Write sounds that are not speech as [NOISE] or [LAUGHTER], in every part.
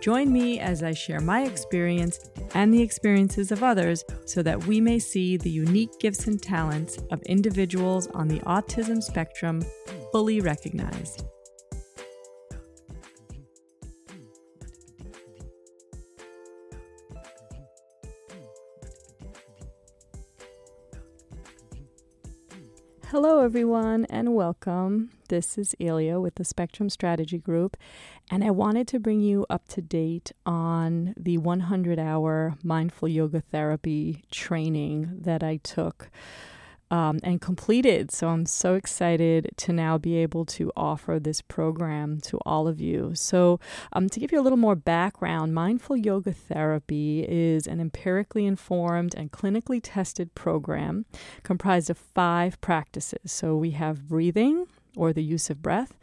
Join me as I share my experience and the experiences of others so that we may see the unique gifts and talents of individuals on the autism spectrum fully recognized. Hello, everyone, and welcome. This is Ilya with the Spectrum Strategy Group, and I wanted to bring you up to date on the 100 hour mindful yoga therapy training that I took um, and completed. So I'm so excited to now be able to offer this program to all of you. So, um, to give you a little more background, mindful yoga therapy is an empirically informed and clinically tested program comprised of five practices. So, we have breathing or the use of breath,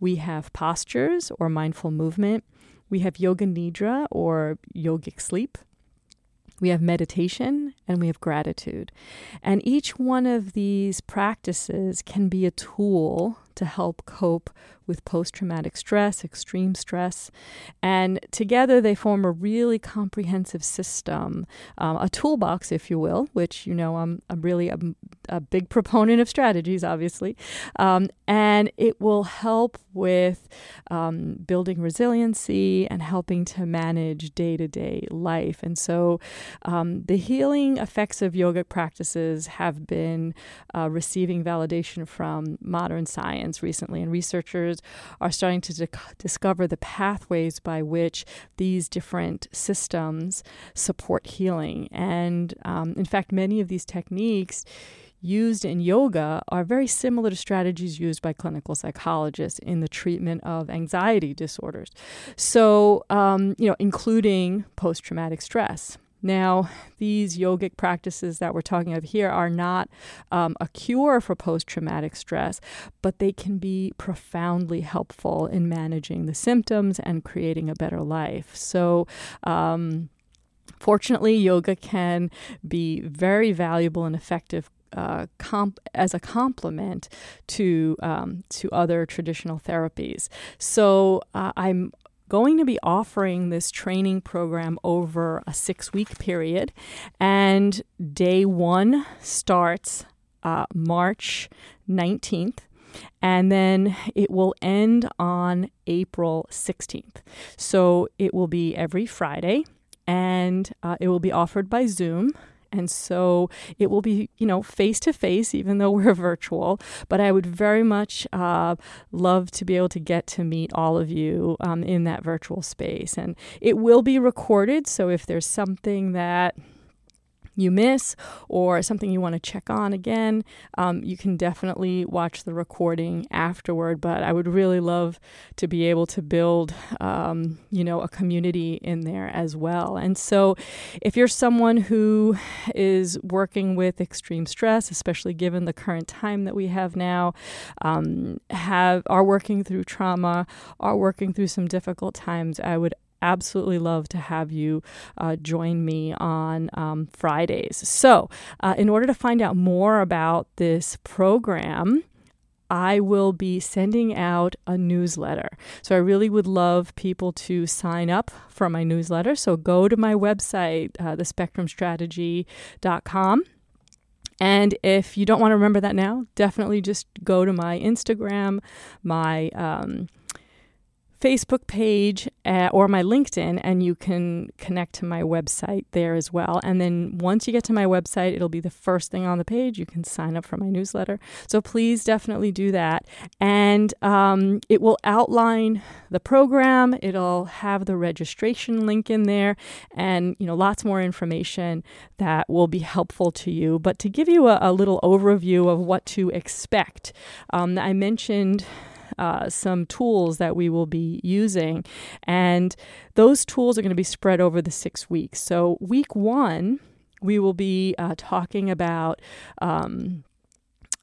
we have postures or mindful movement. We have yoga nidra or yogic sleep. We have meditation and we have gratitude. And each one of these practices can be a tool to help cope with post traumatic stress, extreme stress. And together they form a really comprehensive system, um, a toolbox, if you will, which you know I'm, I'm really a, a big [LAUGHS] proponent of strategies, obviously. Um, and it will help with um, building resiliency and helping to manage day to day life. And so um, the healing effects of yogic practices have been uh, receiving validation from modern science recently, and researchers are starting to di- discover the pathways by which these different systems support healing. And um, in fact, many of these techniques used in yoga are very similar to strategies used by clinical psychologists in the treatment of anxiety disorders. So, um, you know, including post traumatic stress. Now, these yogic practices that we're talking of here are not um, a cure for post traumatic stress, but they can be profoundly helpful in managing the symptoms and creating a better life. So, um, fortunately, yoga can be very valuable and effective uh, comp- as a complement to um, to other traditional therapies. So uh, I'm going to be offering this training program over a six week period. And day one starts uh, March 19th. And then it will end on April 16th. So it will be every Friday and uh, it will be offered by Zoom. And so it will be, you know, face to face, even though we're [LAUGHS] virtual. But I would very much uh, love to be able to get to meet all of you um, in that virtual space. And it will be recorded. So if there's something that you miss or something you want to check on again, um, you can definitely watch the recording afterward. But I would really love to be able to build, um, you know, a community in there as well. And so, if you're someone who is working with extreme stress, especially given the current time that we have now, um, have are working through trauma, are working through some difficult times, I would absolutely love to have you uh, join me on um, Fridays. So, uh, in order to find out more about this program, I will be sending out a newsletter. So I really would love people to sign up for my newsletter. So go to my website, uh, thespectrumstrategy.com. And if you don't want to remember that now, definitely just go to my Instagram, my um, Facebook page uh, or my LinkedIn, and you can connect to my website there as well. And then once you get to my website, it'll be the first thing on the page. You can sign up for my newsletter. So please definitely do that. And um, it will outline the program, it'll have the registration link in there, and you know, lots more information that will be helpful to you. But to give you a, a little overview of what to expect, um, I mentioned uh, some tools that we will be using. And those tools are going to be spread over the six weeks. So, week one, we will be uh, talking about. Um,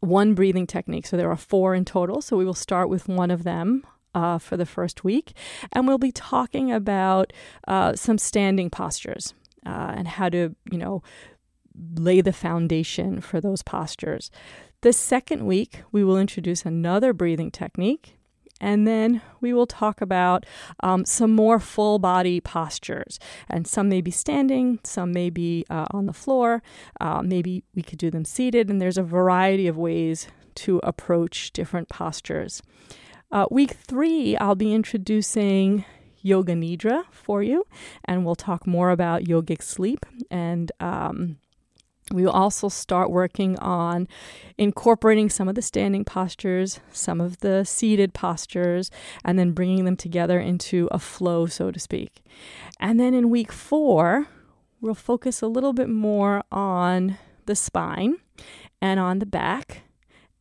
one breathing technique. So there are four in total. So we will start with one of them uh, for the first week. And we'll be talking about uh, some standing postures uh, and how to, you know, lay the foundation for those postures. The second week, we will introduce another breathing technique. And then we will talk about um, some more full body postures. And some may be standing, some may be uh, on the floor. Uh, maybe we could do them seated. And there's a variety of ways to approach different postures. Uh, week three, I'll be introducing Yoga Nidra for you, and we'll talk more about yogic sleep and um, we will also start working on incorporating some of the standing postures, some of the seated postures, and then bringing them together into a flow, so to speak. And then in week four, we'll focus a little bit more on the spine and on the back.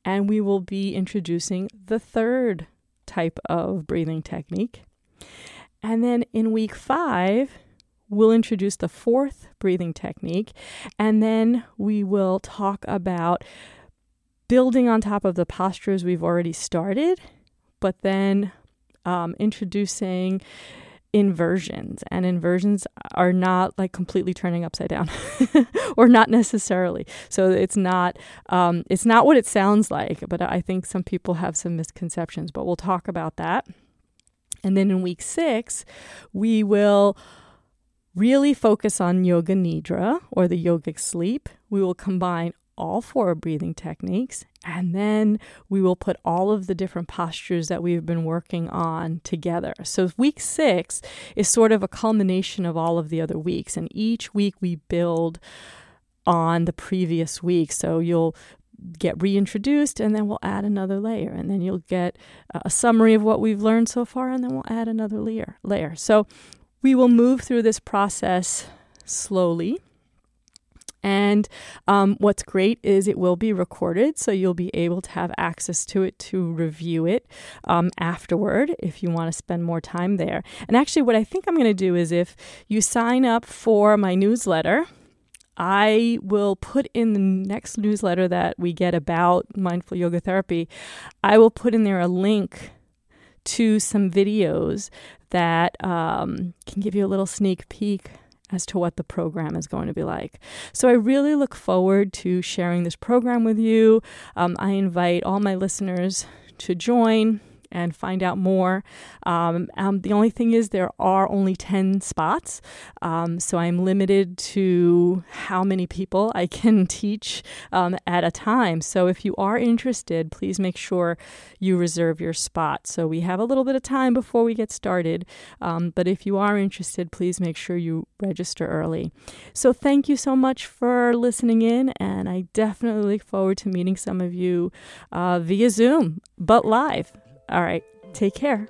And we will be introducing the third type of breathing technique. And then in week five, we'll introduce the fourth breathing technique, and then we will talk about building on top of the postures we've already started, but then um, introducing inversions. And inversions are not like completely turning upside down [LAUGHS] or not necessarily. So it's not um, it's not what it sounds like but i think some people have some misconceptions but we'll talk about that. And then in week six we will really focus on yoga nidra or the yogic sleep. We will combine all four breathing techniques and then we will put all of the different postures that we've been working on together. So week 6 is sort of a culmination of all of the other weeks and each week we build on the previous week. So you'll get reintroduced and then we'll add another layer and then you'll get a summary of what we've learned so far and then we'll add another layer layer so we will move through this process slowly. And um, what's great is it will be recorded, so you'll be able to have access to it to review it um, afterward if you want to spend more time there. And actually, what I think I'm going to do is if you sign up for my newsletter, I will put in the next newsletter that we get about mindful yoga therapy, I will put in there a link to some videos that um, can give you a little sneak peek as to what the program is going to be like. So I really look forward to sharing this program with you. Um, I invite all my listeners to join and find out more. Um, um, the only thing is, there are only 10 spots, um, so I'm limited to how many people I can [LAUGHS] teach um, at a time. So if you are interested, please make sure you reserve your spot. So we have a little bit of time before we get started, um, but if you are interested, please make sure you register early. So thank you so much for listening in, and I definitely look forward to meeting some of you uh, via Zoom, but live. All right. Take care.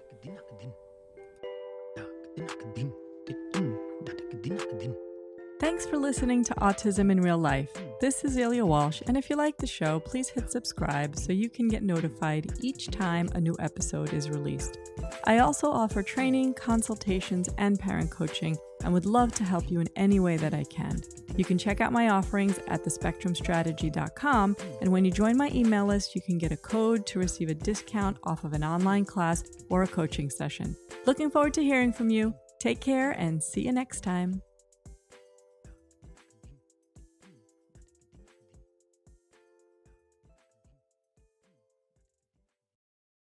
Thanks for listening to Autism in Real Life. This is Ilya Walsh, and if you like the show, please hit subscribe so you can get notified each time a new episode is released. I also offer training, consultations, and parent coaching and would love to help you in any way that I can. You can check out my offerings at thespectrumstrategy.com, and when you join my email list, you can get a code to receive a discount off of an online class or a coaching session. Looking forward to hearing from you. Take care and see you next time.